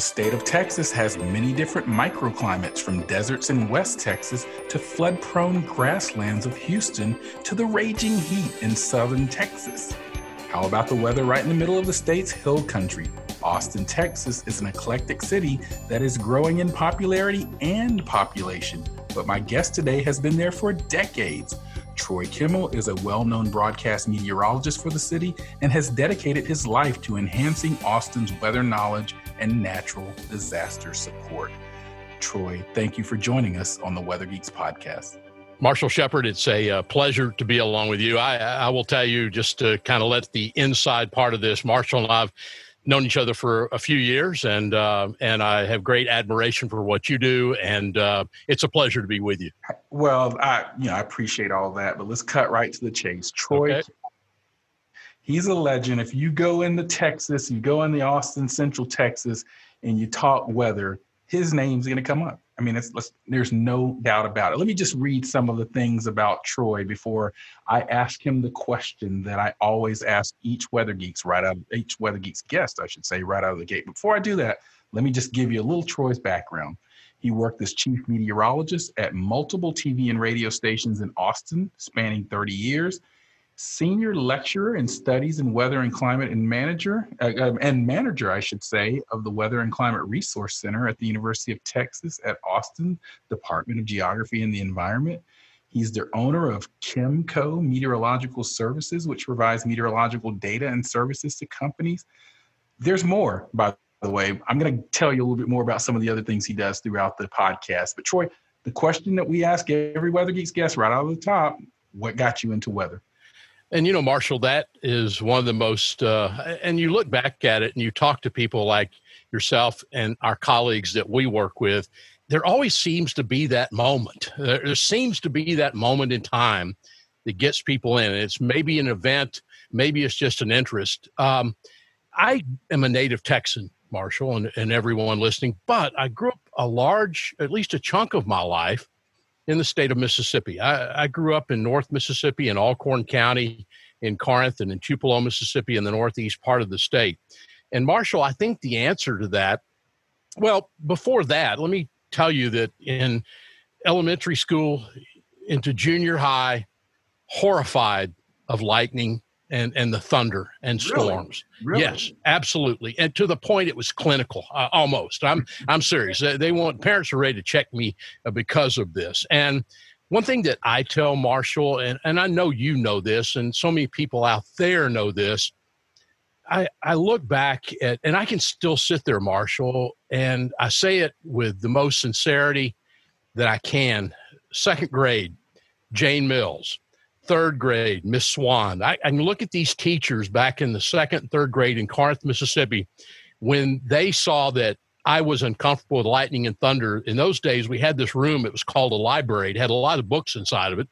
The state of Texas has many different microclimates from deserts in West Texas to flood prone grasslands of Houston to the raging heat in southern Texas. How about the weather right in the middle of the state's hill country? Austin, Texas is an eclectic city that is growing in popularity and population, but my guest today has been there for decades. Troy Kimmel is a well known broadcast meteorologist for the city and has dedicated his life to enhancing Austin's weather knowledge and natural disaster support. Troy, thank you for joining us on the Weather Geeks podcast. Marshall Shepherd, it's a uh, pleasure to be along with you. I, I will tell you, just to kind of let the inside part of this, Marshall and I have known each other for a few years, and uh, and I have great admiration for what you do, and uh, it's a pleasure to be with you. Well, I you know I appreciate all that, but let's cut right to the chase. Troy, okay. He's a legend. If you go into Texas, you go in the Austin, Central Texas, and you talk weather, his name's going to come up. I mean, there's no doubt about it. Let me just read some of the things about Troy before I ask him the question that I always ask each Weather Geeks right out, of each Weather Geeks guest, I should say, right out of the gate. Before I do that, let me just give you a little Troy's background. He worked as chief meteorologist at multiple TV and radio stations in Austin, spanning 30 years senior lecturer in studies in weather and climate and manager uh, uh, and manager i should say of the weather and climate resource center at the university of texas at austin department of geography and the environment. He's the owner of kimco meteorological services which provides meteorological data and services to companies. There's more by the way. I'm going to tell you a little bit more about some of the other things he does throughout the podcast. But troy the question that we ask every weather geeks guest right out of the top what got you into weather and you know, Marshall, that is one of the most. Uh, and you look back at it, and you talk to people like yourself and our colleagues that we work with. There always seems to be that moment. There seems to be that moment in time that gets people in. It's maybe an event, maybe it's just an interest. Um, I am a native Texan, Marshall, and, and everyone listening, but I grew up a large, at least a chunk of my life in the state of Mississippi. I, I grew up in North Mississippi in Alcorn County, in Corinth, and in Tupelo, Mississippi, in the northeast part of the state. And Marshall, I think the answer to that, well, before that, let me tell you that in elementary school into junior high, horrified of lightning and and the thunder and storms. Really? Really? Yes, absolutely, and to the point it was clinical uh, almost. I'm I'm serious. They, want parents are ready to check me uh, because of this. And one thing that I tell Marshall, and and I know you know this, and so many people out there know this. I, I look back at, and I can still sit there, Marshall, and I say it with the most sincerity that I can. Second grade, Jane Mills third grade, Miss Swan. I, I, can look at these teachers back in the second, third grade in Corinth, Mississippi, when they saw that I was uncomfortable with lightning and thunder. In those days, we had this room. It was called a library. It had a lot of books inside of it,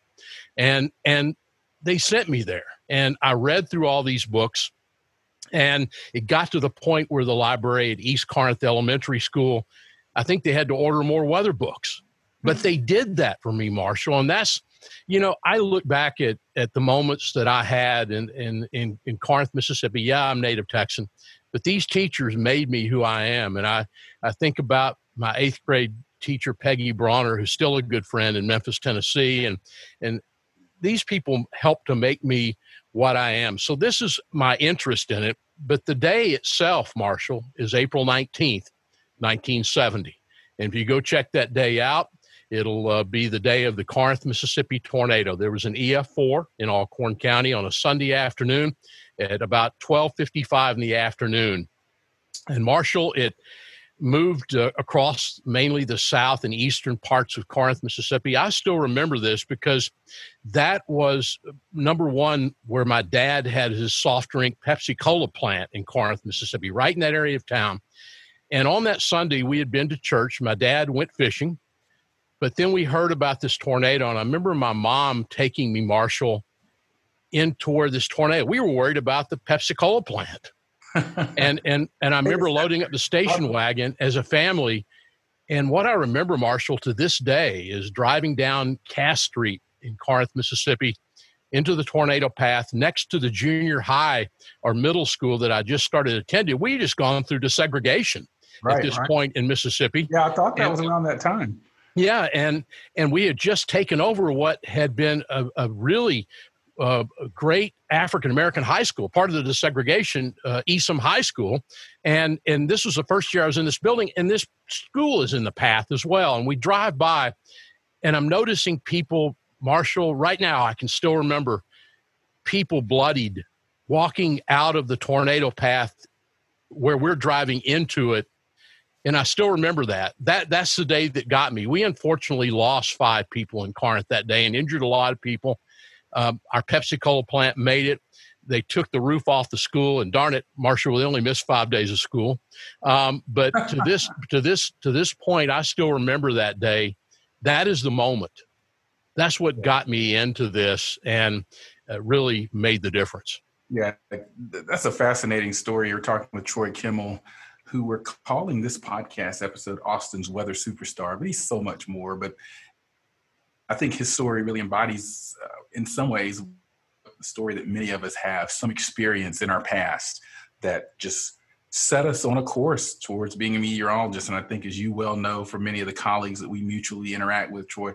and and they sent me there, and I read through all these books, and it got to the point where the library at East Corinth Elementary School, I think they had to order more weather books, but hmm. they did that for me, Marshall, and that's you know, I look back at at the moments that I had in in in, in Corinth, Mississippi. Yeah, I'm native Texan, but these teachers made me who I am, and I I think about my eighth grade teacher Peggy Bronner, who's still a good friend in Memphis, Tennessee, and and these people helped to make me what I am. So this is my interest in it. But the day itself, Marshall, is April 19th, 1970. And if you go check that day out, It'll uh, be the day of the Corinth, Mississippi tornado. There was an EF4 in Alcorn County on a Sunday afternoon at about 12:55 in the afternoon. And Marshall, it moved uh, across mainly the south and eastern parts of Corinth, Mississippi. I still remember this because that was uh, number one where my dad had his soft drink Pepsi Cola plant in Corinth, Mississippi, right in that area of town. And on that Sunday, we had been to church. My dad went fishing, but then we heard about this tornado. And I remember my mom taking me, Marshall, in toward this tornado. We were worried about the Pepsi Cola plant and and and I remember loading up the station wagon as a family. And what I remember, Marshall, to this day is driving down Cass Street in Corinth, Mississippi, into the tornado path next to the junior high or middle school that I just started attending. We just gone through desegregation right, at this right. point in Mississippi. Yeah, I thought that and, was around that time. Yeah, and and we had just taken over what had been a, a really uh, great African American high school, part of the desegregation, uh, Easom High School, and and this was the first year I was in this building, and this school is in the path as well. And we drive by, and I'm noticing people, Marshall, right now I can still remember people bloodied walking out of the tornado path where we're driving into it and I still remember that. That that's the day that got me. We unfortunately lost five people in Corinth that day and injured a lot of people. Um, our Pepsi Cola plant made it. They took the roof off the school, and darn it, Marshall, we only missed five days of school. Um, but to this, to this, to this point, I still remember that day. That is the moment. That's what got me into this, and uh, really made the difference. Yeah, that's a fascinating story. You're talking with Troy Kimmel, who we're calling this podcast episode Austin's Weather Superstar, but he's so much more. But I think his story really embodies, uh, in some ways, the story that many of us have, some experience in our past that just set us on a course towards being a meteorologist. And I think, as you well know, for many of the colleagues that we mutually interact with, Troy,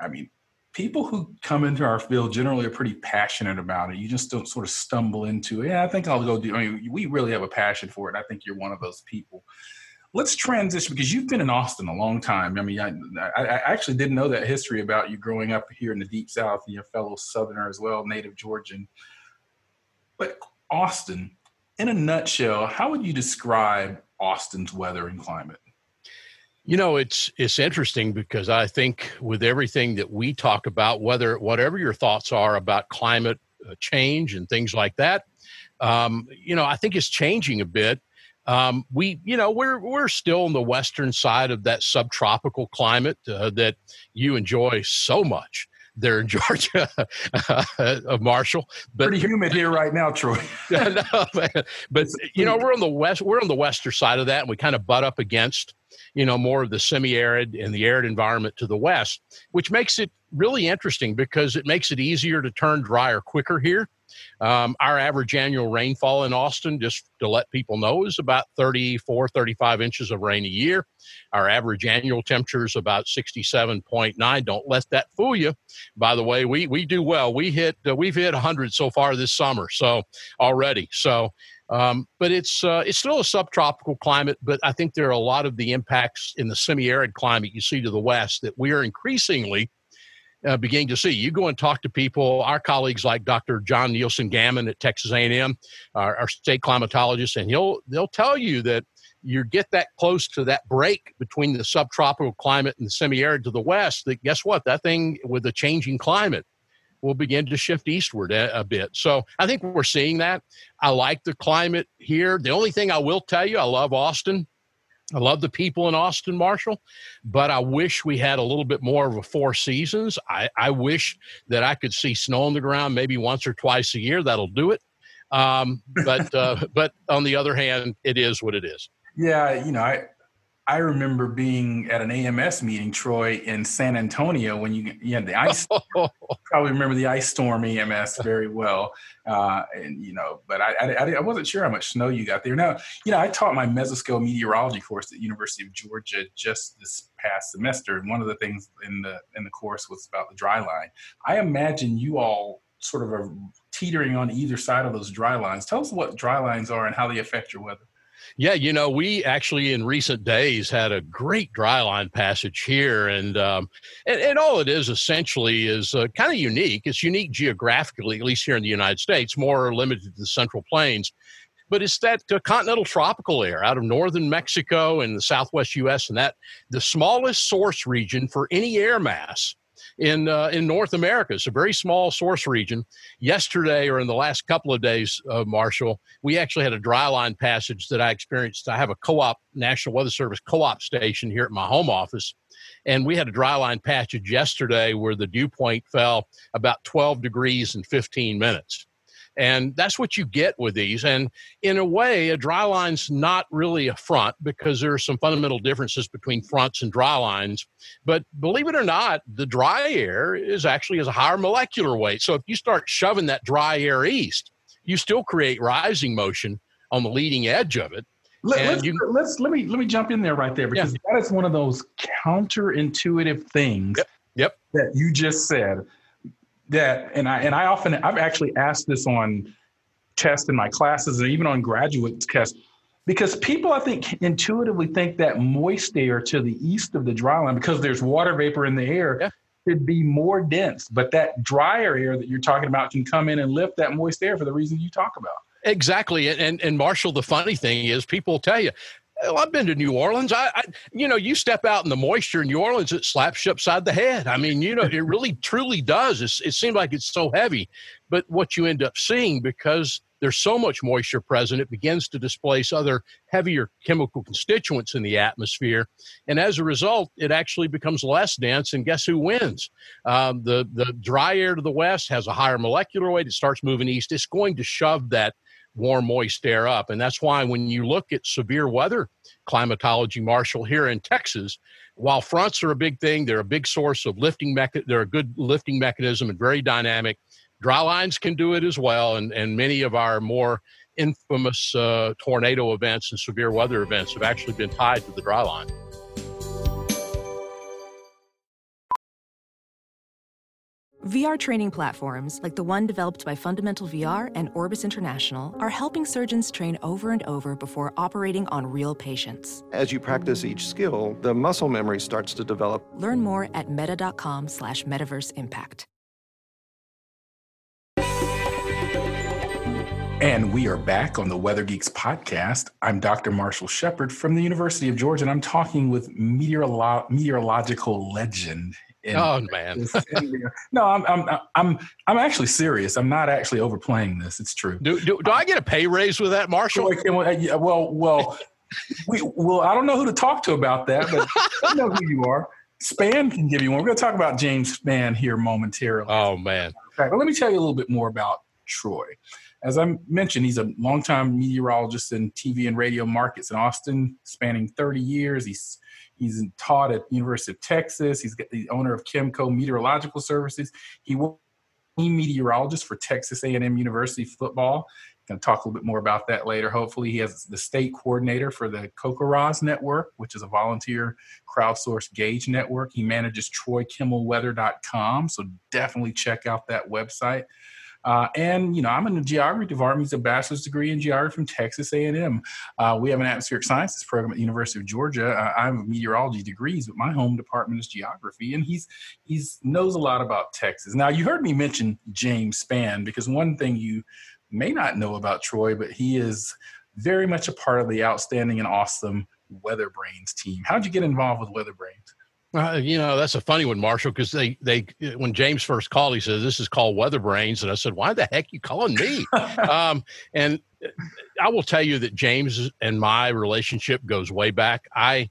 I mean, people who come into our field generally are pretty passionate about it. You just don't sort of stumble into, it. yeah, I think I'll go do. I mean, we really have a passion for it. I think you're one of those people let's transition because you've been in Austin a long time. I mean, I, I, actually didn't know that history about you growing up here in the deep South and your fellow Southerner as well, native Georgian. But Austin, in a nutshell, how would you describe Austin's weather and climate? You know, it's it's interesting because I think with everything that we talk about, whether whatever your thoughts are about climate uh, change and things like that, um, you know, I think it's changing a bit. Um, we, you know, we're we're still on the western side of that subtropical climate uh, that you enjoy so much there in Georgia, uh, Marshall. But pretty humid here right now, Troy. no, but you know, we're on the west. We're on the western side of that, and we kind of butt up against, you know, more of the semi-arid and the arid environment to the west, which makes it really interesting because it makes it easier to turn drier quicker here. Um, our average annual rainfall in Austin, just to let people know, is about 34, 35 inches of rain a year. Our average annual temperature is about 67.9. Don't let that fool you. By the way, we, we do well. We hit, uh, we've hit 100 so far this summer, so already. So, um, but it's uh, it's still a subtropical climate. But I think there are a lot of the impacts in the semi-arid climate you see to the west that we are increasingly uh, beginning to see. You go and talk to people, our colleagues like Dr. John Nielsen Gammon at Texas A&M, our, our state climatologist, and he'll they'll tell you that you get that close to that break between the subtropical climate and the semi-arid to the west. That guess what? That thing with the changing climate will begin to shift eastward a, a, bit. So I think we're seeing that. I like the climate here. The only thing I will tell you, I love Austin. I love the people in Austin, Marshall, but I wish we had a little bit more of a four seasons. I, I wish that I could see snow on the ground maybe once or twice a year. That'll do it. Um, but uh, but on the other hand, it is what it is. Yeah, you know, I I remember being at an AMS meeting, Troy, in San Antonio when you, you had the ice. probably remember the ice storm AMS very well, uh, and you know, but I, I, I wasn't sure how much snow you got there. Now, you know, I taught my mesoscale meteorology course at the University of Georgia just this past semester, and one of the things in the in the course was about the dry line. I imagine you all sort of are teetering on either side of those dry lines. Tell us what dry lines are and how they affect your weather. Yeah, you know, we actually in recent days had a great dry line passage here, and um, and, and all it is essentially is uh, kind of unique. It's unique geographically, at least here in the United States, more limited to the Central Plains. but it's that uh, continental tropical air out of northern Mexico and the southwest U.S. and that the smallest source region for any air mass in uh, in North America. It's a very small source region. Yesterday, or in the last couple of days, uh, Marshall, we actually had a dry line passage that I experienced. I have a co-op National Weather Service co-op station here at my home office, and we had a dry line passage yesterday where the dew point fell about 12 degrees in 15 minutes. And that's what you get with these. And in a way, a dry line's not really a front because there are some fundamental differences between fronts and dry lines. But believe it or not, the dry air is actually has a higher molecular weight. So if you start shoving that dry air east, you still create rising motion on the leading edge of it. Let, us you, let's let me let me jump in there right there because yeah. that is one of those counterintuitive things yep. Yep. that you just said that and I and I often I've actually asked this on tests in my classes and even on graduate tests because people I think intuitively think that moist air to the east of the dry line because there's water vapor in the air yeah. should be more dense, but that drier air that you're talking about can come in and lift that moist air for the reason you talk about. Exactly, and and Marshall, the funny thing is, people tell you, well, I've been to New Orleans. I, I, you know, you step out in the moisture in New Orleans, it slaps you upside the head. I mean, you know, it really truly does. It's, it seems like it's so heavy, but what you end up seeing because there's so much moisture present, it begins to displace other heavier chemical constituents in the atmosphere, and as a result, it actually becomes less dense. And guess who wins? Um, the the dry air to the west has a higher molecular weight. It starts moving east. It's going to shove that warm, moist air up. And that's why when you look at severe weather climatology, Marshall, here in Texas, while fronts are a big thing, they're a big source of lifting, mecha- they're a good lifting mechanism and very dynamic. Dry lines can do it as well. And, and many of our more infamous uh, tornado events and severe weather events have actually been tied to the dry line. VR training platforms, like the one developed by Fundamental VR and Orbis International, are helping surgeons train over and over before operating on real patients. As you practice each skill, the muscle memory starts to develop. Learn more at meta.com slash metaverse impact. And we are back on the Weather Geeks podcast. I'm Dr. Marshall Shepherd from the University of Georgia, and I'm talking with meteorolo- meteorological legend oh man! no, I'm I'm I'm I'm actually serious. I'm not actually overplaying this. It's true. Do do, do I get a pay raise with that, Marshall? Well, uh, well, we well I don't know who to talk to about that, but I know who you are. Spann can give you one. We're going to talk about James Spann here momentarily. Oh man! Okay, but let me tell you a little bit more about Troy. As I mentioned, he's a longtime meteorologist in TV and radio markets in Austin, spanning 30 years. He's He's taught at University of Texas. He's the owner of Kimco Meteorological Services. He was a meteorologist for Texas A&M University football. Going to talk a little bit more about that later. Hopefully, he has the state coordinator for the CoCoRaHS Network, which is a volunteer crowdsourced gauge network. He manages TroyKimmelWeather.com, so definitely check out that website. Uh, and you know, I'm in the geography department. He's a bachelor's degree in geography from Texas A&M. Uh, we have an atmospheric sciences program at the University of Georgia. Uh, I have meteorology degrees, but my home department is geography, and he's he's knows a lot about Texas. Now, you heard me mention James Spann because one thing you may not know about Troy, but he is very much a part of the outstanding and awesome Weather Brains team. How'd you get involved with Weather Brains? Uh, you know, that's a funny one, Marshall, because they they when James first called, he says this is called Weather Brains, and I said, why the heck you calling me? um, and I will tell you that James and my relationship goes way back. I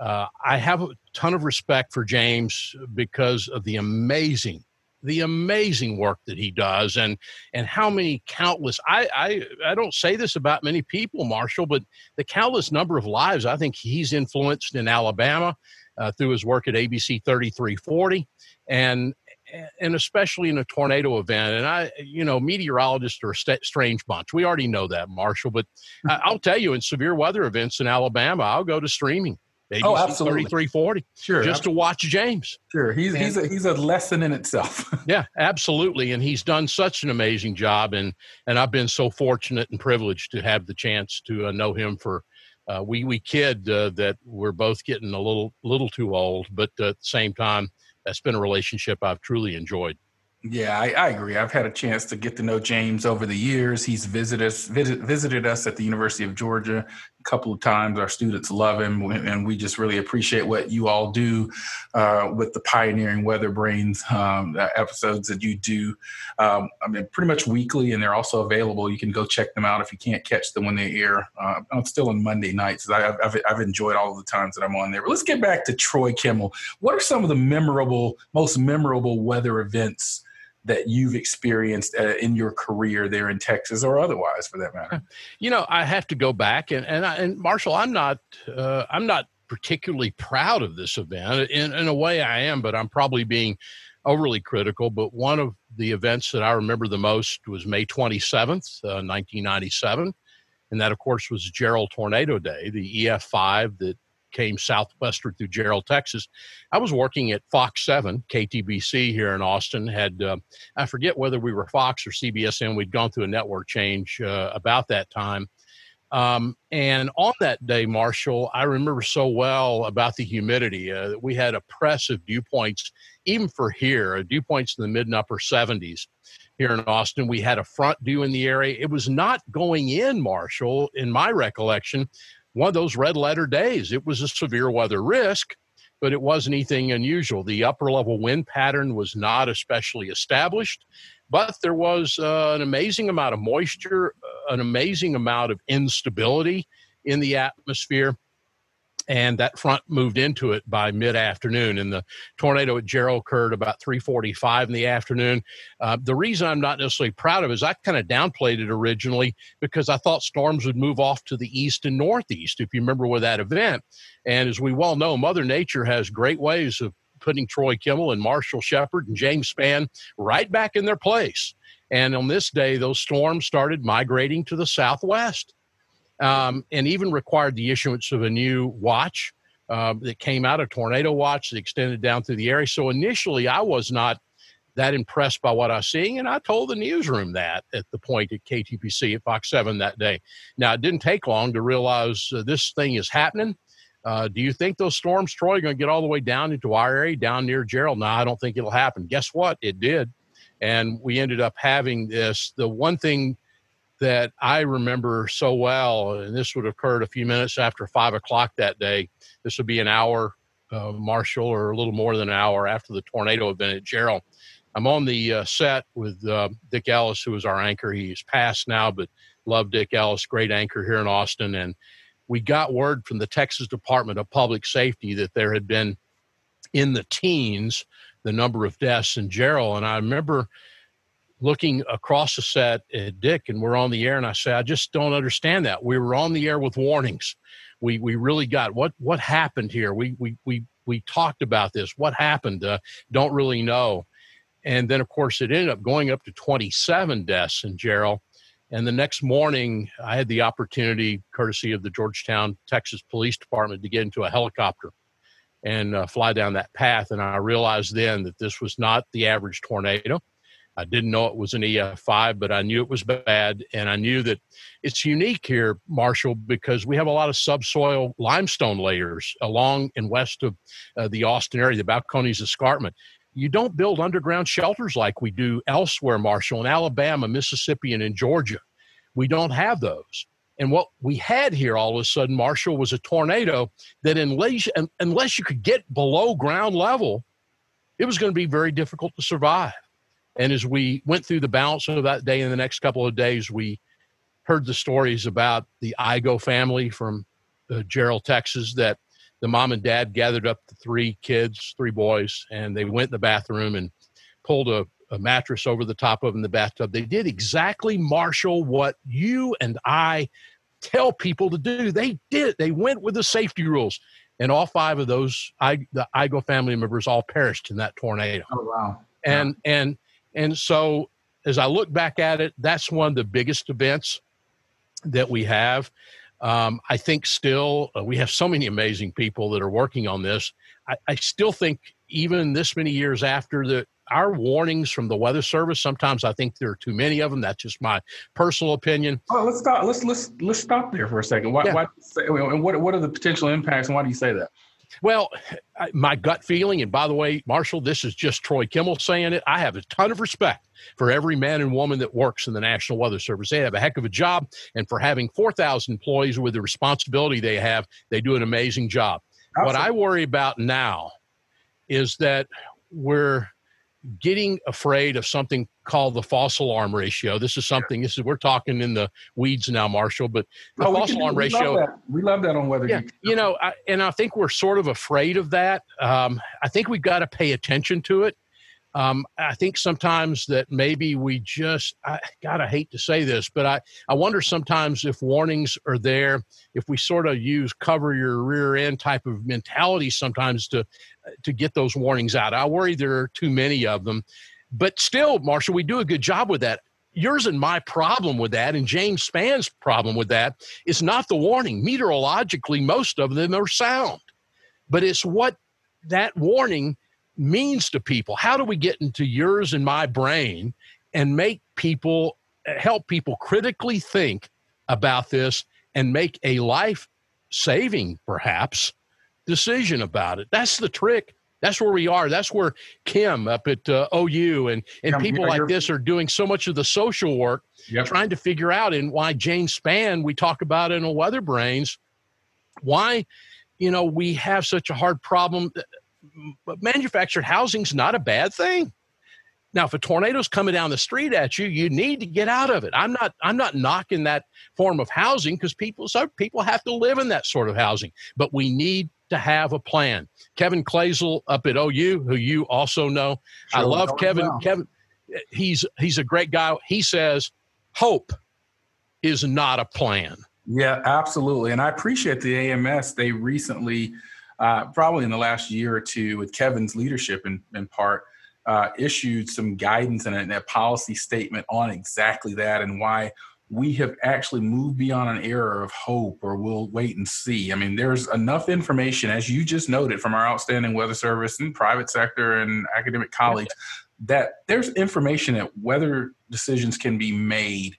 uh, I have a ton of respect for James because of the amazing the amazing work that he does and and how many countless I, I I don't say this about many people Marshall but the countless number of lives I think he's influenced in Alabama uh, through his work at ABC 3340 and and especially in a tornado event. And I, you know, meteorologists are a st- strange bunch. We already know that, Marshall. But I'll tell you, in severe weather events in Alabama, I'll go to streaming. ABC oh, absolutely. 3340. Sure. Just absolutely. to watch James. Sure. He's, and, he's, a, he's a lesson in itself. yeah, absolutely. And he's done such an amazing job. And, and I've been so fortunate and privileged to have the chance to uh, know him for uh, we we kid uh, that we're both getting a little little too old, but at the same time, that's been a relationship I've truly enjoyed. Yeah, I, I, agree. I've had a chance to get to know James over the years. He's visited us, visit, visited us at the University of Georgia couple of times. Our students love him, and we just really appreciate what you all do uh, with the pioneering Weather Brains um, episodes that you do. Um, I mean, pretty much weekly, and they're also available. You can go check them out if you can't catch them when they air. Uh, I'm still on Monday nights. I've, I've, I've enjoyed all the times that I'm on there. But let's get back to Troy Kimmel. What are some of the memorable, most memorable weather events? That you've experienced uh, in your career there in Texas or otherwise for that matter? You know, I have to go back and and, I, and Marshall, I'm not uh, I'm not particularly proud of this event. In in a way, I am, but I'm probably being overly critical. But one of the events that I remember the most was May 27th, uh, 1997. And that, of course, was Jarrell Tornado Day, the EF5 that came southwestward through Jarrell, Texas. I was working at Fox 7, KTBC here in Austin. Had uh, I forget whether we were Fox or CBSN. We'd gone through a network change uh, about that time. Um, and on that day, Marshall, I remember so well about the humidity. Uh, we had oppressive dew points, even for here, dew points in the mid and upper 70s here in Austin. We had a front due in the area. It was not going in, Marshall, in my recollection, one of those red letter days. It was a severe weather risk, but it wasn't anything unusual. The upper level wind pattern was not especially established, but there was uh, an amazing amount of moisture, uh, an amazing amount of instability in the atmosphere and that front moved into it by mid-afternoon and the tornado at jarrell occurred about 3.45 in the afternoon. Uh, the reason i'm not necessarily proud of is i kind of downplayed it originally because i thought storms would move off to the east and northeast if you remember with that event. And as we well know mother nature has great ways of putting troy kimmel and marshall shepherd and james spann right back in their place. And on this day those storms started migrating to the southwest um, and even required the issuance of a new watch uh, that came out, a tornado watch that extended down through the area. So initially, I was not that impressed by what I was seeing, and I told the newsroom that at the point at KTBC at Fox 7 that day. Now, it didn't take long to realize uh, this thing is happening. Uh, do you think those storms, Troy, are going to get all the way down into our area, down near Jarrell? No, I don't think it'll happen. Guess what? It did. And we ended up having this. The one thing that I remember so well, and this would have occurred a few minutes after five o'clock that day. This would be an hour, uh, Marshall, or a little more than an hour after the tornado event at Jarrell. I'm on the uh, set with uh, Dick Ellis, who was our anchor. He's passed now, but love Dick Ellis, great anchor here in Austin. And we got word from the Texas Department of Public Safety that there had been in the teens the number of deaths in Jarrell. And I remember looking across the set at Dick, and we're on the air, and I say, I just don't understand that. We were on the air with warnings. We we really got what what happened here. We we we we talked about this. What happened? Uh, don't really know. And then, of course, it ended up going up to 27 deaths in Jarrell. And the next morning, I had the opportunity, courtesy of the Georgetown, Texas Police Department, to get into a helicopter and uh, fly down that path. And I realized then that this was not the average tornado. I didn't know it was an EF5, but I knew it was bad. And I knew that it's unique here, Marshall, because we have a lot of subsoil limestone layers along and west of uh, the Austin area, the Balcones Escarpment. You don't build underground shelters like we do elsewhere, Marshall, in Alabama, Mississippi, and in Georgia. We don't have those. And what we had here all of a sudden, Marshall, was a tornado that unless, unless you could get below ground level, it was going to be very difficult to survive. And as we went through the balance of that day and the next couple of days, we heard the stories about the Igo family from uh, Jarrell, Texas, that the mom and dad gathered up the three kids, three boys, and they went in the bathroom and pulled a, a mattress over the top of them in the bathtub. They did exactly, Marshall, what you and I tell people to do. They did. They went with the safety rules. And all five of those, I, the Igo family members all perished in that tornado. Oh, wow. And, and and so as I look back at it, that's one of the biggest events that we have. Um, I think still uh, we have so many amazing people that are working on this. I, I still think even this many years after the our warnings from the Weather Service. Sometimes I think there are too many of them. That's just my personal opinion. Oh, let's stop. Let's let's let's stop there for a second. Why? Yeah. why say, and what what are the potential impacts, and why do you say that? Well, my gut feeling, and by the way, Marshall, this is just Troy Kimmel saying it. I have a ton of respect for every man and woman that works in the National Weather Service. They have a heck of a job, and for having 4,000 employees with the responsibility they have, they do an amazing job. Absolutely. What I worry about now is that we're getting afraid of something called the false alarm ratio. This is something. This is we're talking in the weeds now, Marshall. But the oh, false alarm we ratio. Love we love that on weather. Yeah, you know, I, and I think we're sort of afraid of that. Um, I think we've got to pay attention to it. Um, I think sometimes that maybe we just, I, God, I hate to say this, but I, I wonder sometimes if warnings are there, if we sort of use cover your rear end type of mentality sometimes to, to get those warnings out. I worry there are too many of them. But still, Marshall, we do a good job with that. Yours and my problem with that, and James Spann's problem with that, is not the warning. Meteorologically, most of them are sound, but it's what that warning means to people. How do we get into yours and my brain and make people help people critically think about this and make a life saving, perhaps, decision about it? That's the trick. That's where we are. That's where Kim up at uh, OU and, and people like this are doing so much of the social work, yep. trying to figure out and why James Spann, we talk about in a Weather Brains, why, you know, we have such a hard problem manufactured housing's not a bad thing. Now, if a tornado's coming down the street at you, you need to get out of it. I'm not I'm not knocking that form of housing because people so people have to live in that sort of housing. But we need to have a plan. Kevin Kloesel up at OU, who you also know, sure, I love Kevin. Kevin, he's he's a great guy. He says hope is not a plan. Yeah, absolutely. And I appreciate the AMS. They recently uh, probably in the last year or two, with Kevin's leadership in, in part, uh, issued some guidance and a, and a, policy statement on exactly that and why we have actually moved beyond an era of hope or we'll wait and see. I mean, there's enough information, as you just noted, from our outstanding weather service and private sector and academic colleagues, that there's information that weather decisions can be made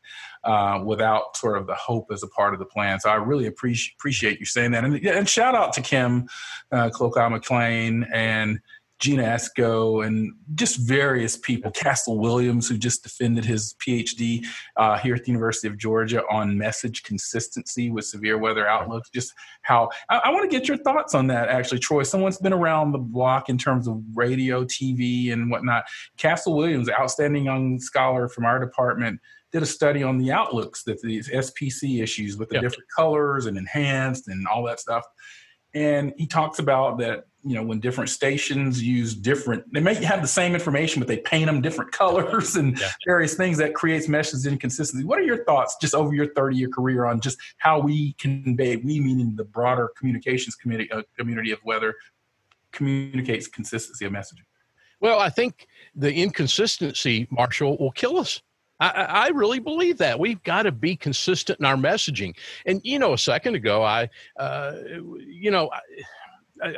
uh, without sort of the hope as a part of the plan. So I really appreciate appreciate you saying that, and, and shout out to Kim uh, Klockow McLean and Gina Eosco and just various people. Castle Williams, who just defended his PhD uh, here at the University of Georgia on message consistency with severe weather outlooks. Just how I, I want to get your thoughts on that, actually, Troy. Someone's been around the block in terms of radio, TV, and whatnot. Castle Williams, outstanding young scholar from our department, did a study on the outlooks that these SPC issues with the different colors and enhanced and all that stuff. And he talks about that, you know, when different stations use different, they may have the same information, but they paint them different colors and yeah. various things that creates message inconsistency. What are your thoughts just over your 30 year career on just how we convey, we meaning the broader communications community, uh, community of weather communicates consistency of messaging? Well, I think the inconsistency, Marshall, will kill us. I, I, really believe that we've got to be consistent in our messaging. And you know, a second ago, I, uh, you know, I,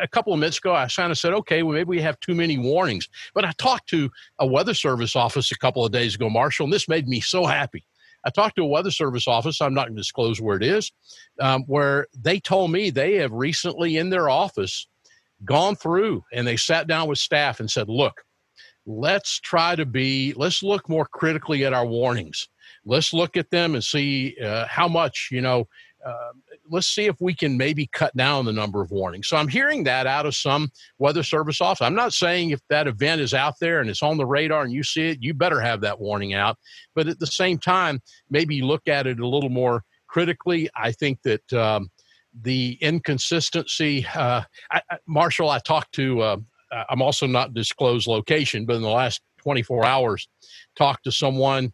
a couple of minutes ago, I kind of said, okay, well, maybe we have too many warnings. But I talked to a weather service office a couple of days ago, Marshall, and this made me so happy. I talked to a weather service office. I'm not going to disclose where it is, um, where they told me they have recently in their office gone through and they sat down with staff and said, look, let's try to be let's look more critically at our warnings. Let's look at them and see uh, how much you know uh, let's see if we can maybe cut down the number of warnings. So i'm hearing that out of some weather service office. I'm not saying if that event is out there and it's on the radar and you see it you better have that warning out. But at the same time maybe look at it a little more critically. I think that um, the inconsistency uh, I, marshall i talked to uh, I'm also not disclosed location, but in the last 24 hours, talked to someone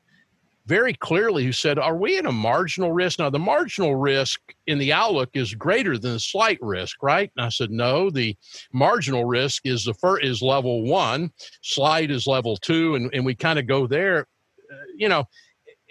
very clearly who said, Are we in a marginal risk? Now, the marginal risk in the outlook is greater than the slight risk, right? And I said, No, the marginal risk is the first is level one, slight is level two, and, and we kind of go there, uh, you know,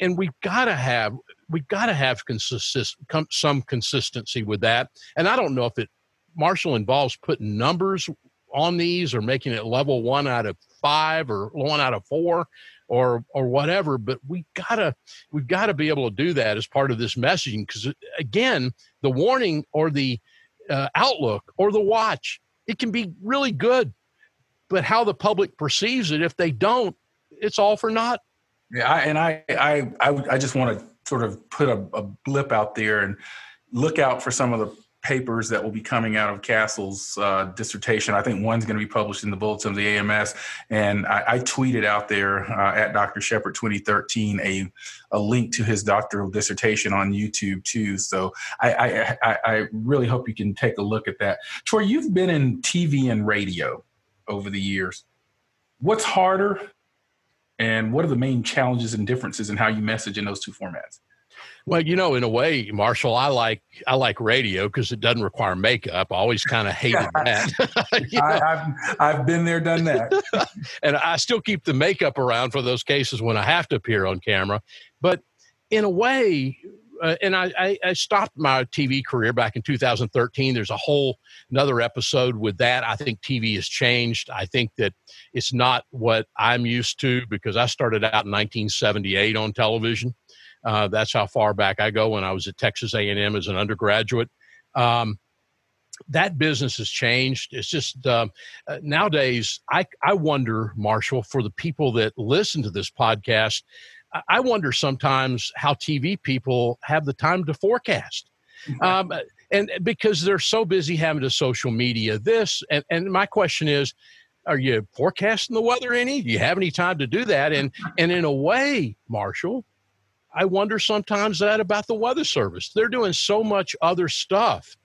and we've got to have we've got to have consist, some consistency with that. And I don't know if it Marshall involves putting numbers on these or making it level one out of five or one out of four or or whatever but we gotta we've got to be able to do that as part of this messaging because again the warning or the uh, Outlook or the watch. It can be really good, but how the public perceives it, if they don't, it's all for naught. Yeah, I, and I, I, I, I just want to sort of put a, a blip out there and look out for some of the papers that will be coming out of Castle's uh, dissertation. I think one's going to be published in the Bulletin of the AMS, and I, I tweeted out there uh, at Dr. Shepherd 2013 a a link to his doctoral dissertation on YouTube too. So I, I I really hope you can take a look at that. Troy, you've been in TV and radio over the years. What's harder, and what are the main challenges and differences in how you message in those two formats? Well, you know, in a way, Marshall, I like I like radio because it doesn't require makeup. I always kind of hated that. I, have I've been there, done that, and I still keep the makeup around for those cases when I have to appear on camera. But in a way, uh, and I, I, I, stopped my TV career back in 2013. There's a whole another episode with that. I think TV has changed. I think that it's not what I'm used to because I started out in 1978 on television. Uh, that's how far back I go when I was at Texas A&M as an undergraduate. Um, that business has changed. It's just um, uh, nowadays, I, I wonder, Marshall, for the people that listen to this podcast, I wonder sometimes how TV people have the time to forecast. Um, and because they're so busy having to social media this, and, and my question is, are you forecasting the weather any? Do you have any time to do that? And and in a way, Marshall, I wonder sometimes that about the Weather Service. They're doing so much other stuff.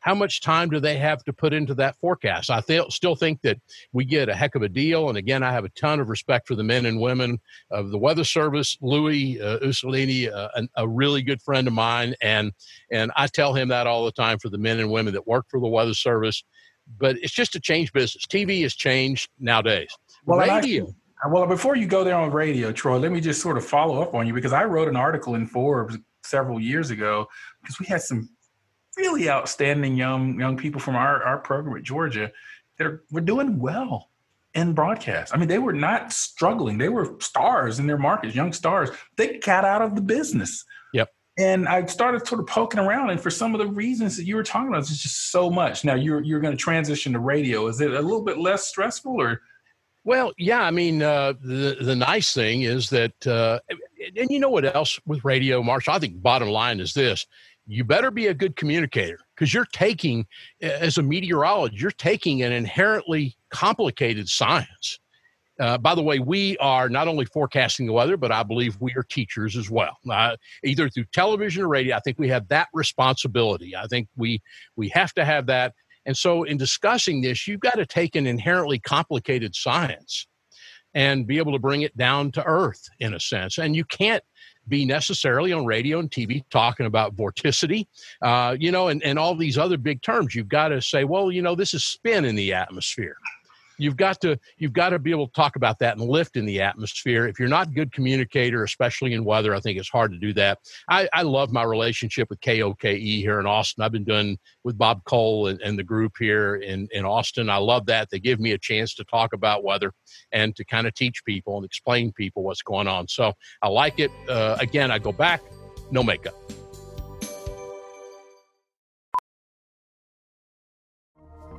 How much time do they have to put into that forecast? I th- still think that we get a heck of a deal. And again, I have a ton of respect for the men and women of the Weather Service. Louis uh, Uccellini, uh, an, a really good friend of mine, and and I tell him that all the time for the men and women that work for the Weather Service. But it's just a changed business. TV has changed nowadays. Well, Radio. Well, before you go there on radio, Troy, let me just sort of follow up on you because I wrote an article in Forbes several years ago because we had some really outstanding young young people from our, our program at Georgia that are, were doing well in broadcast. I mean, they were not struggling. They were stars in their markets, young stars. They got out of the business. Yep. And I started sort of poking around, and for some of the reasons that you were talking about, it's just so much. Now you're you're going to transition to radio. Is it a little bit less stressful, or well, yeah. I mean, uh, the the nice thing is that, uh, and you know what else with radio, Marshall? I think bottom line is this: you better be a good communicator because you're taking, as a meteorologist, you're taking an inherently complicated science. Uh, by the way, we are not only forecasting the weather, but I believe we are teachers as well. Uh, either through television or radio, I think we have that responsibility. I think we we have to have that and so, in discussing this, you've got to take an inherently complicated science and be able to bring it down to earth in a sense. And you can't be necessarily on radio and TV talking about vorticity, uh, you know, and, and all these other big terms. You've got to say, well, you know, this is spin in the atmosphere you've got to you've got to be able to talk about that and lift in the atmosphere. If you're not a good communicator especially in weather i think it's hard to do that. I, I love my relationship with koke here in austin. I've been doing with bob cole and, and the group here in, in austin. I love that. They give me a chance to talk about weather and to kind of teach people and explain people what's going on. So i like it. Uh, again i go back no makeup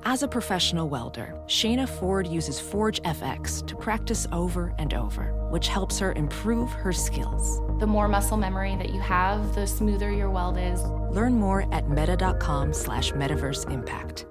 As a professional welder, Shayna Ford uses Forge FX to practice over and over, which helps her improve her skills. The more muscle memory that you have, the smoother your weld is. Learn more at meta.com slash metaverse impact.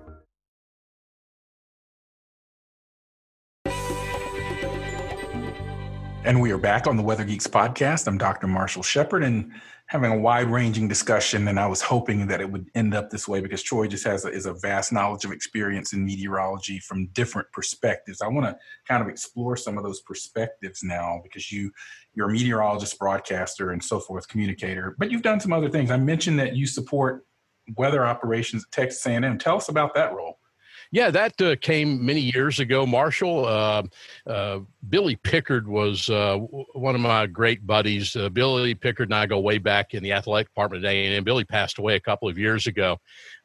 And we are back on the Weather Geeks podcast. I'm Dr. Marshall Shepherd, and having a wide ranging discussion, and I was hoping that it would end up this way because Troy just has a, is a vast knowledge of experience in meteorology from different perspectives. I want to kind of explore some of those perspectives now because you you're a meteorologist, broadcaster, and so forth, communicator, but you've done some other things. I mentioned that you support weather operations at Texas A&M. Tell us about that role. Yeah, that uh, came many years ago. Marshall, uh, uh, Billy Pickard was uh, one of my great buddies. Uh, Billy Pickard and I go way back in the athletic department at A&M. Billy passed away a couple of years ago,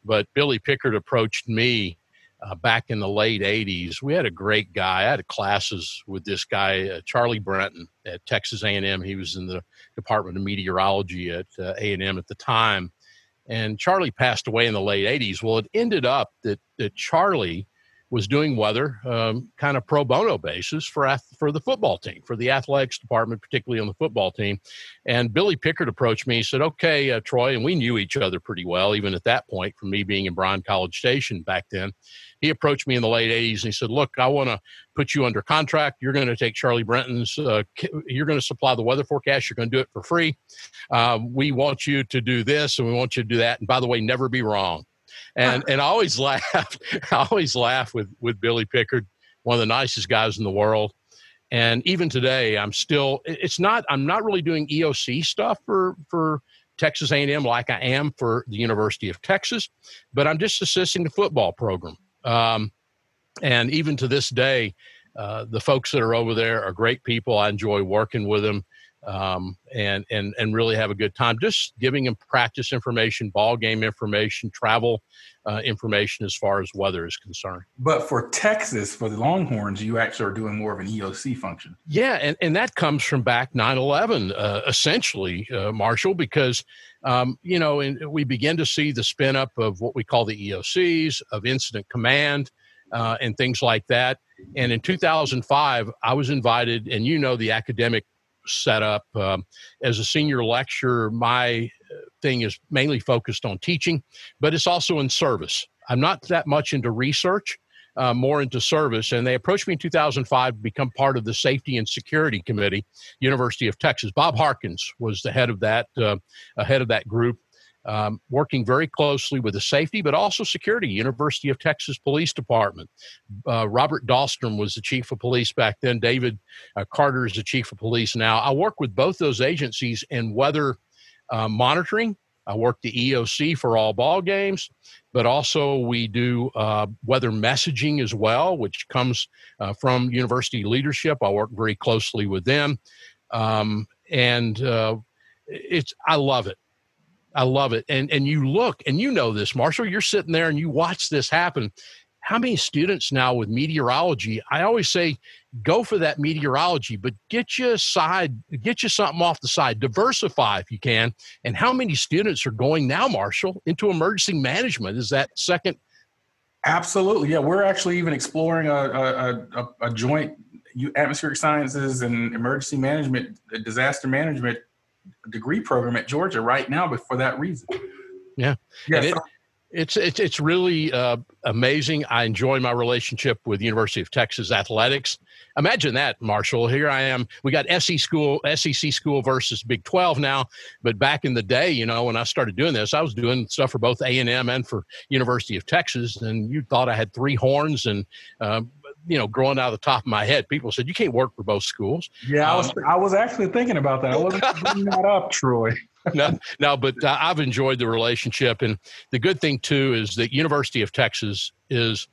but Billy Pickard approached me uh, back in the late 80s. We had a great guy. I had classes with this guy, Charlie Brenton at Texas A&M. He was in the Department of Meteorology at A&M at the time and Charlie passed away in the late 80s. Well, it ended up that, that Charlie was doing weather um, kind of pro bono basis for for the football team, for the athletics department, particularly on the football team. And Billy Pickard approached me. He said, "Okay, uh, Troy," and we knew each other pretty well, even at that point, from me being in Bryan College Station back then. He approached me in the late '80s and he said, "Look, I want to put you under contract. You're going to take Charlie Brenton's. Uh, you're going to supply the weather forecast. You're going to do it for free. Uh, we want you to do this, and we want you to do that. And by the way, never be wrong." And and I always laugh. I always laugh with with Billy Pickard, one of the nicest guys in the world. And even today, I'm still. It's not. I'm not really doing EOC stuff for for Texas A&M like I am for the University of Texas, but I'm just assisting the football program. Um, and even to this day, uh, the folks that are over there are great people. I enjoy working with them um, and and and really have a good time. Just giving them practice information, ball game information, travel uh, information as far as weather is concerned. But for Texas, for the Longhorns, you actually are doing more of an EOC function. Yeah, and, and that comes from back 9/11, uh, essentially, uh, Marshall, because um, you know, and we begin to see the spin up of what we call the EOCs of incident command. Uh, and things like that. And in 2005, I was invited, and you know the academic set up. Um, as a senior lecturer, my uh, thing is mainly focused on teaching, but it's also in service. I'm not that much into research. Uh, more into service. And they approached me in 2005 to become part of the Safety and Security Committee, University of Texas. Bob Harkins was the head of that, uh, head of that group um, working very closely with the safety, but also security, University of Texas Police Department. Uh, Robert Dahlstrom was the chief of police back then. David uh, Carter is the chief of police now. I work with both those agencies in weather uh, monitoring. I work the EOC for all ball games, but also we do uh, weather messaging as well, which comes uh, from university leadership. I work very closely with them, um, and uh, it's I love it. I love it. And and you look and you know this, Marshall. You're sitting there and you watch this happen. How many students now with meteorology? I always say, go for that meteorology, but get you a side, get you something off the side, diversify if you can. And how many students are going now, Marshall, into emergency management? Is that second? Absolutely, yeah. We're actually even exploring a a, a, a joint atmospheric sciences and emergency management, disaster management degree program at Georgia right now, but for that reason. Yeah. Yeah. It, it's it's it's really uh, amazing. I enjoy my relationship with University of Texas athletics. Imagine that, Marshall. Here I am. We got SEC school, SEC school versus Big Twelve now. But back in the day, you know, when I started doing this, I was doing stuff for both A and M and for University of Texas. And you thought I had three horns and uh, you know, growing out of the top of my head. People said you can't work for both schools. Yeah, I was um, I was actually thinking about that. I wasn't bringing that up, Troy. no, no, but uh, I've enjoyed the relationship, and the good thing too is that University of Texas is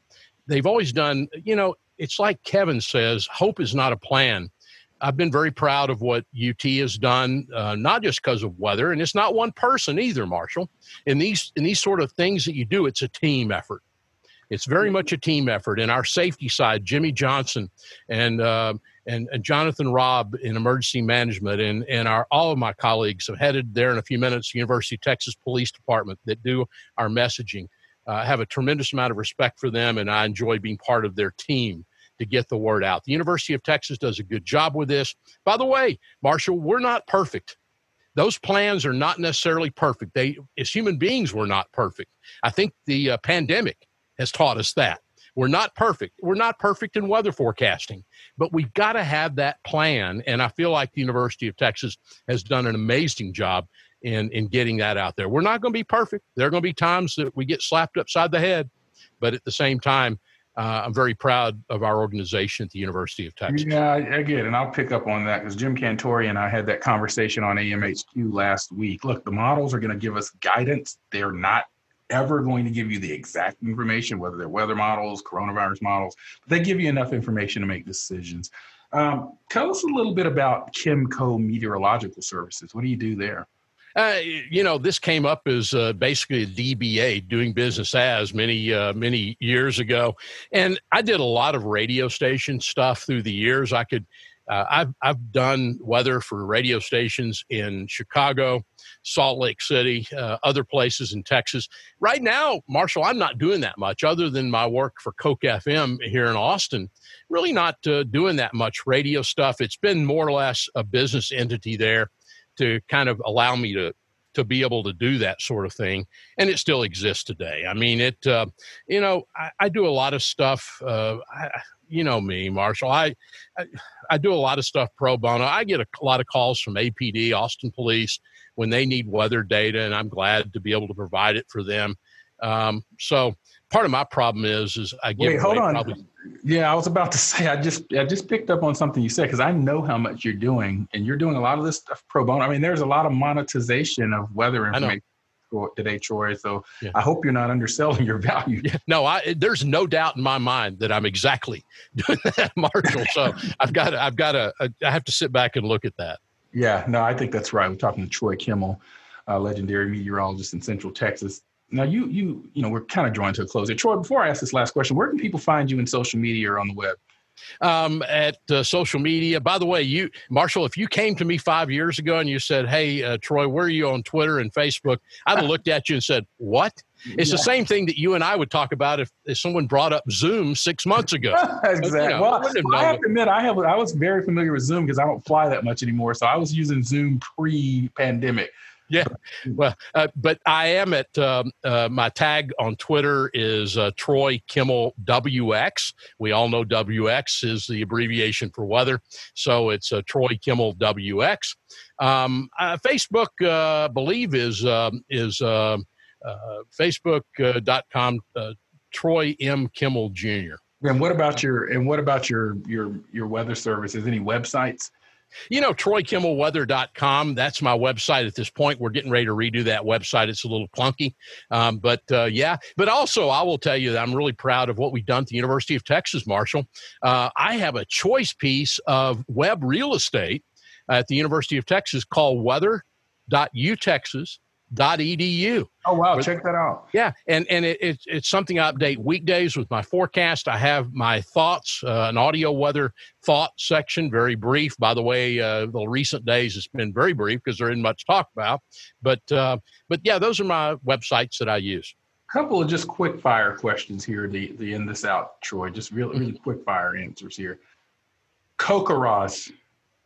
they've always done. You know, it's like Kevin says, hope is not a plan. I've been very proud of what UT has done, uh, not just because of weather, and it's not one person either, Marshall. In these in these sort of things that you do, it's a team effort. It's very much a team effort. And our safety side, Jimmy Johnson and uh, and, and Jonathan Robb in emergency management, and and our all of my colleagues have headed there in a few minutes. University of Texas Police Department that do our messaging. Uh, I have a tremendous amount of respect for them, and I enjoy being part of their team to get the word out. The University of Texas does a good job with this. By the way, Marshall, we're not perfect those plans are not necessarily perfect. They, as human beings, we're not perfect. I think the uh, pandemic has taught us that. We're not perfect. We're not perfect in weather forecasting, but we've got to have that plan. And I feel like the University of Texas has done an amazing job in, in getting that out there. We're not going to be perfect. There are going to be times that we get slapped upside the head, but at the same time, uh, I'm very proud of our organization at the University of Texas. Yeah, again, and I'll pick up on that because Jim Cantore and I had that conversation on AMHQ last week. Look, the models are going to give us guidance. They're not ever going to give you the exact information, whether they're weather models, coronavirus models, but they give you enough information to make decisions. Um, tell us a little bit about Kimco Meteorological Services. What do you do there? Uh, you know, this came up as uh, basically a DBA, doing business as many uh, many years ago, and I did a lot of radio station stuff through the years. I could Uh, I've I've done weather for radio stations in Chicago, Salt Lake City, uh, other places in Texas. Right now, Marshall, I'm not doing that much other than my work for KOKE FM here in Austin. Really not uh, doing that much radio stuff. It's been more or less a business entity there to kind of allow me to to be able to do that sort of thing and it still exists today i mean it uh, you know I, I, do a lot of stuff uh, you know me marshall I, I, I do a lot of stuff pro bono i get a, a lot of calls from apd austin police when they need weather data and i'm glad to be able to provide it for them um, so part of my problem is is I get Wait, hold on. Probably... Yeah, I was about to say I just I just picked up on something you said because I know how much you're doing, and you're doing a lot of this stuff pro bono. I mean, there's a lot of monetization of weather information today, Troy. So yeah. I hope you're not underselling your value. Yeah. No, I there's no doubt in my mind that I'm exactly doing that, Marshall. So I've got I've got to I have to sit back and look at that. Yeah, no, I think that's right. We're talking to Troy Kimmel, uh, legendary meteorologist in Central Texas. Now, you you you know we're kind of drawing to a close here. Troy, before I ask this last question, where can people find you in social media or on the web? Um, at uh, social media. By the way, you Marshall, if you came to me five years ago and you said, "Hey, uh, Troy, where are you on Twitter and Facebook?" I'd have looked at you and said, "What?" It's yeah. the same thing that you and I would talk about if, if someone brought up Zoom six months ago. exactly. You know, well, I, I have to admit, I have I was very familiar with Zoom because I don't fly that much anymore. So I was using Zoom pre-pandemic yeah. Well, uh, but I am at um, uh, my tag on Twitter is uh, Troy Kimmel WX. We all know WX is the abbreviation for weather, so it's uh, Troy Kimmel WX. Um, uh, Facebook, uh, believe is um, is um, Facebook.com Troy M Kimmel Jr. And what about your and what about your your your weather services? Any websites? You know, TroyKimmelWeather.com. That's my website at this point. We're getting ready to redo that website. It's a little clunky. Um, but uh, yeah, but also I will tell you that I'm really proud of what we've done at the University of Texas, Marshall. Uh, I have a choice piece of web real estate at the University of Texas called weather.utexas.com edu. Oh wow, check that out. Yeah, and and it, it, it's something I update weekdays with my forecast. I have my thoughts, uh, an audio weather thought section, very brief. By the way, uh, the recent days it's been very brief because there isn't much talk about. But uh, but yeah, those are my websites that I use. A couple of just quick fire questions here to, to end this out, Troy. Just really really quick fire answers here. CoCoRaHS,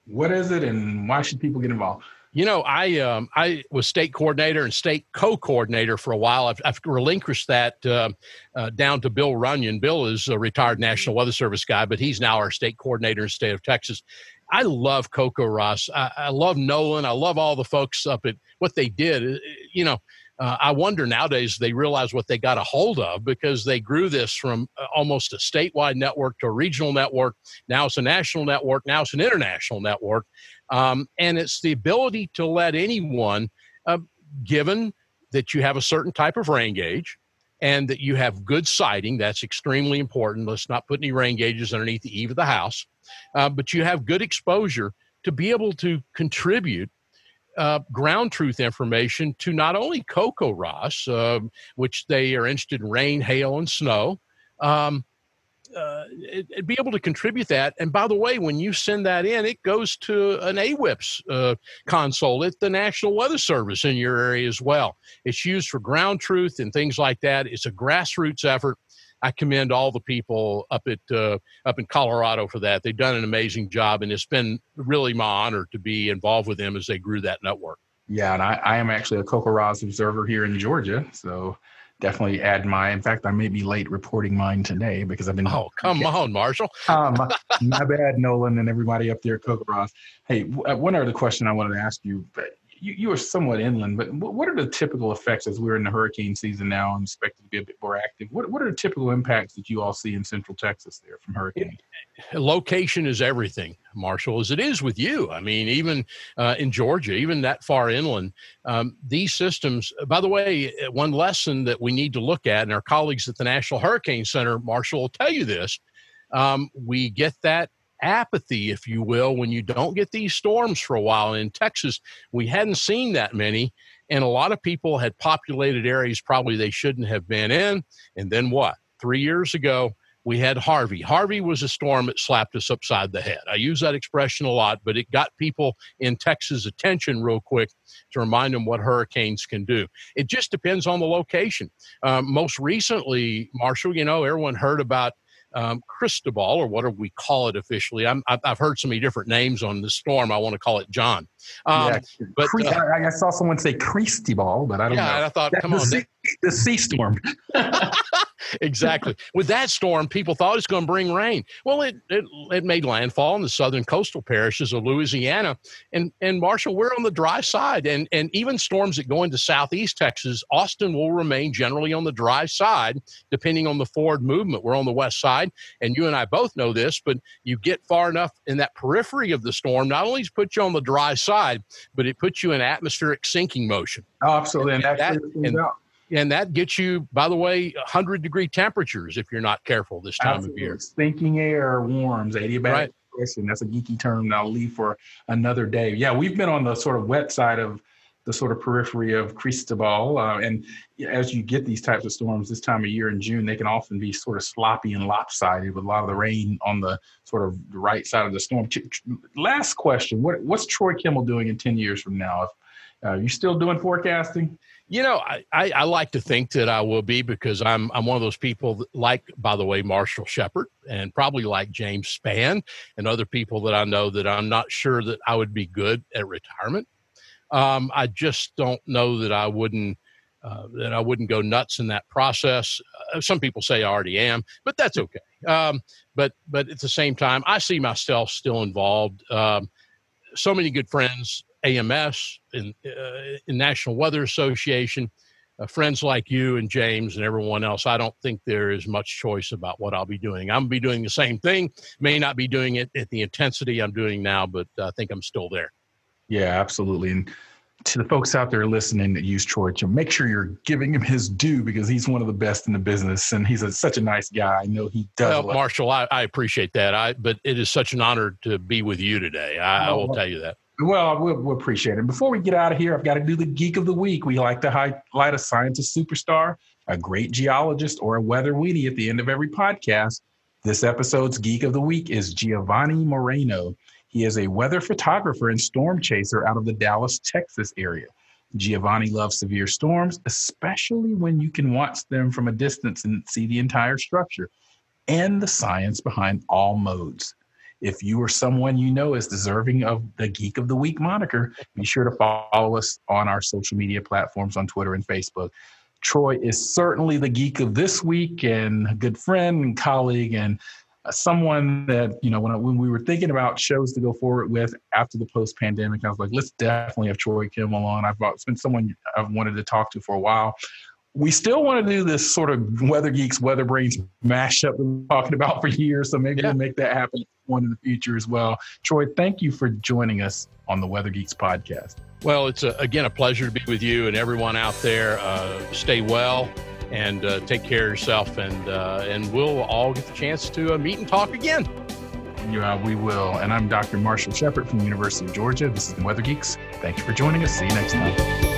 what is it, and why should people get involved? You know, I um, I was state coordinator and state co-coordinator for a while. I've, I've relinquished that uh, uh, down to Bill Runyon. Bill is a retired National Weather Service guy, but he's now our state coordinator in the state of Texas. I love CoCoRaHS. I, I love Nolan. I love all the folks up at what they did. Uh, you know, uh, I wonder nowadays they realize what they got a hold of because they grew this from uh, almost a statewide network to a regional network. Now it's a national network. Now it's an international network. Um, and it's the ability to let anyone, uh, given that you have a certain type of rain gauge and that you have good sighting, that's extremely important. Let's not put any rain gauges underneath the eave of the house, uh, but you have good exposure to be able to contribute uh, ground truth information to not only CoCoRaHS, uh, which they are interested in rain, hail, and snow, um, uh, it, be able to contribute that. And by the way, when you send that in, it goes to an AWIPS uh, console at the National Weather Service in your area as well. It's used for ground truth and things like that. It's a grassroots effort. I commend all the people up at uh, up in Colorado for that. They've done an amazing job, and it's been really my honor to be involved with them as they grew that network. Yeah, and I, I am actually a CoCoRaHS observer here in Georgia, so definitely add my. In fact, I may be late reporting mine today because I've been. Oh, come on, Marshall. um, my bad, Nolan, and everybody up there at CoCoRaHS. Hey, uh, one other question I wanted to ask you. You, you are somewhat inland, but what are the typical effects as we're in the hurricane season now and expected to be a bit more active? What, what are the typical impacts that you all see in central Texas there from hurricanes? Location is everything, Marshall, as it is with you. I mean, even uh, in Georgia, even that far inland, um, these systems, by the way, one lesson that we need to look at, and our colleagues at the National Hurricane Center, Marshall, will tell you this. Um, we get that apathy, if you will, when you don't get these storms for a while. In Texas, we hadn't seen that many, and a lot of people had populated areas probably they shouldn't have been in. And then what? Three years ago, we had Harvey. Harvey was a storm that slapped us upside the head. I use that expression a lot, but it got people in Texas' attention real quick to remind them what hurricanes can do. It just depends on the location. Um, most recently, Marshall, you know, everyone heard about um, Cristobal, or whatever we call it officially? i have heard so many different names on the storm. I want to call it John. Um, yeah, but uh, I, I, saw someone say Christy Ball, but I don't yeah, know. I thought, come the on, sea, the sea storm. exactly. With that storm, people thought it's going to bring rain. Well, it, it, it made landfall in the southern coastal parishes of Louisiana. And, and Marshall, we're on the dry side. And, and even storms that go into southeast Texas, Austin will remain generally on the dry side, depending on the forward movement. We're on the west side. And you and I both know this, but you get far enough in that periphery of the storm, not only does put you on the dry side, but it puts you in atmospheric sinking motion. Oh, absolutely. And, and that, and, and that gets you, by the way, 100 degree temperatures if you're not careful this time Absolutely. of year. Stinking air warms, adiabatic right. depression. That's a geeky term that I'll leave for another day. Yeah, we've been on the sort of wet side of the sort of periphery of Cristobal. Uh, and as you get these types of storms this time of year in June, they can often be sort of sloppy and lopsided with a lot of the rain on the sort of right side of the storm. Last question what, What's Troy Kimmel doing in 10 years from now? If, uh, are you still doing forecasting? You know, I, I, I, like to think that I will be because I'm I'm one of those people that like, by the way, Marshall Shepherd and probably like James Spann and other people that I know that I'm not sure that I would be good at retirement. Um, I just don't know that I wouldn't uh, that I wouldn't go nuts in that process. Uh, some people say I already am, but that's okay. Um, but but at the same time, I see myself still involved. Um, so many good friends AMS and uh, in National Weather Association, uh, friends like you and James and everyone else, I don't think there is much choice about what I'll be doing. I'm gonna be doing the same thing. May not be doing it at the intensity I'm doing now, but I think I'm still there. Yeah, absolutely. And to the folks out there listening that use Troy, make sure you're giving him his due because he's one of the best in the business and he's a, such a nice guy. I know he does. Well, Marshall, I, I, appreciate that. I but it is such an honor to be with you today. I, oh, I will tell you that. Well, we we appreciate it. Before we get out of here, I've got to do the geek of the week. We like to highlight a scientist superstar, a great geologist, or a weather weenie at the end of every podcast. This episode's geek of the week is Giovanni Moreno. He is a weather photographer and storm chaser out of the Dallas, Texas area. Giovanni loves severe storms, especially when you can watch them from a distance and see the entire structure and the science behind all modes. If you or someone you know is deserving of the Geek of the Week moniker, be sure to follow us on our social media platforms on Twitter and Facebook. Troy is certainly the geek of this week and a good friend and colleague and someone that you know when I, when we were thinking about shows to go forward with after the post pandemic, I was like, let's definitely have Troy Kimmel on. I've been someone I've wanted to talk to for a while we still want to do this sort of weather geeks, weather brains mashup we've been talking about for years. So maybe yeah. we'll make that happen one in the future as well. Troy, thank you for joining us on the Weather Geeks podcast. Well, it's a, again a pleasure to be with you and everyone out there. Uh, stay well and uh, take care of yourself, and uh, and we'll all get the chance to uh, meet and talk again. Yeah, we will. And I'm Dr. Marshall Shepherd from University of Georgia. This is the Weather Geeks. Thank you for joining us. See you next time.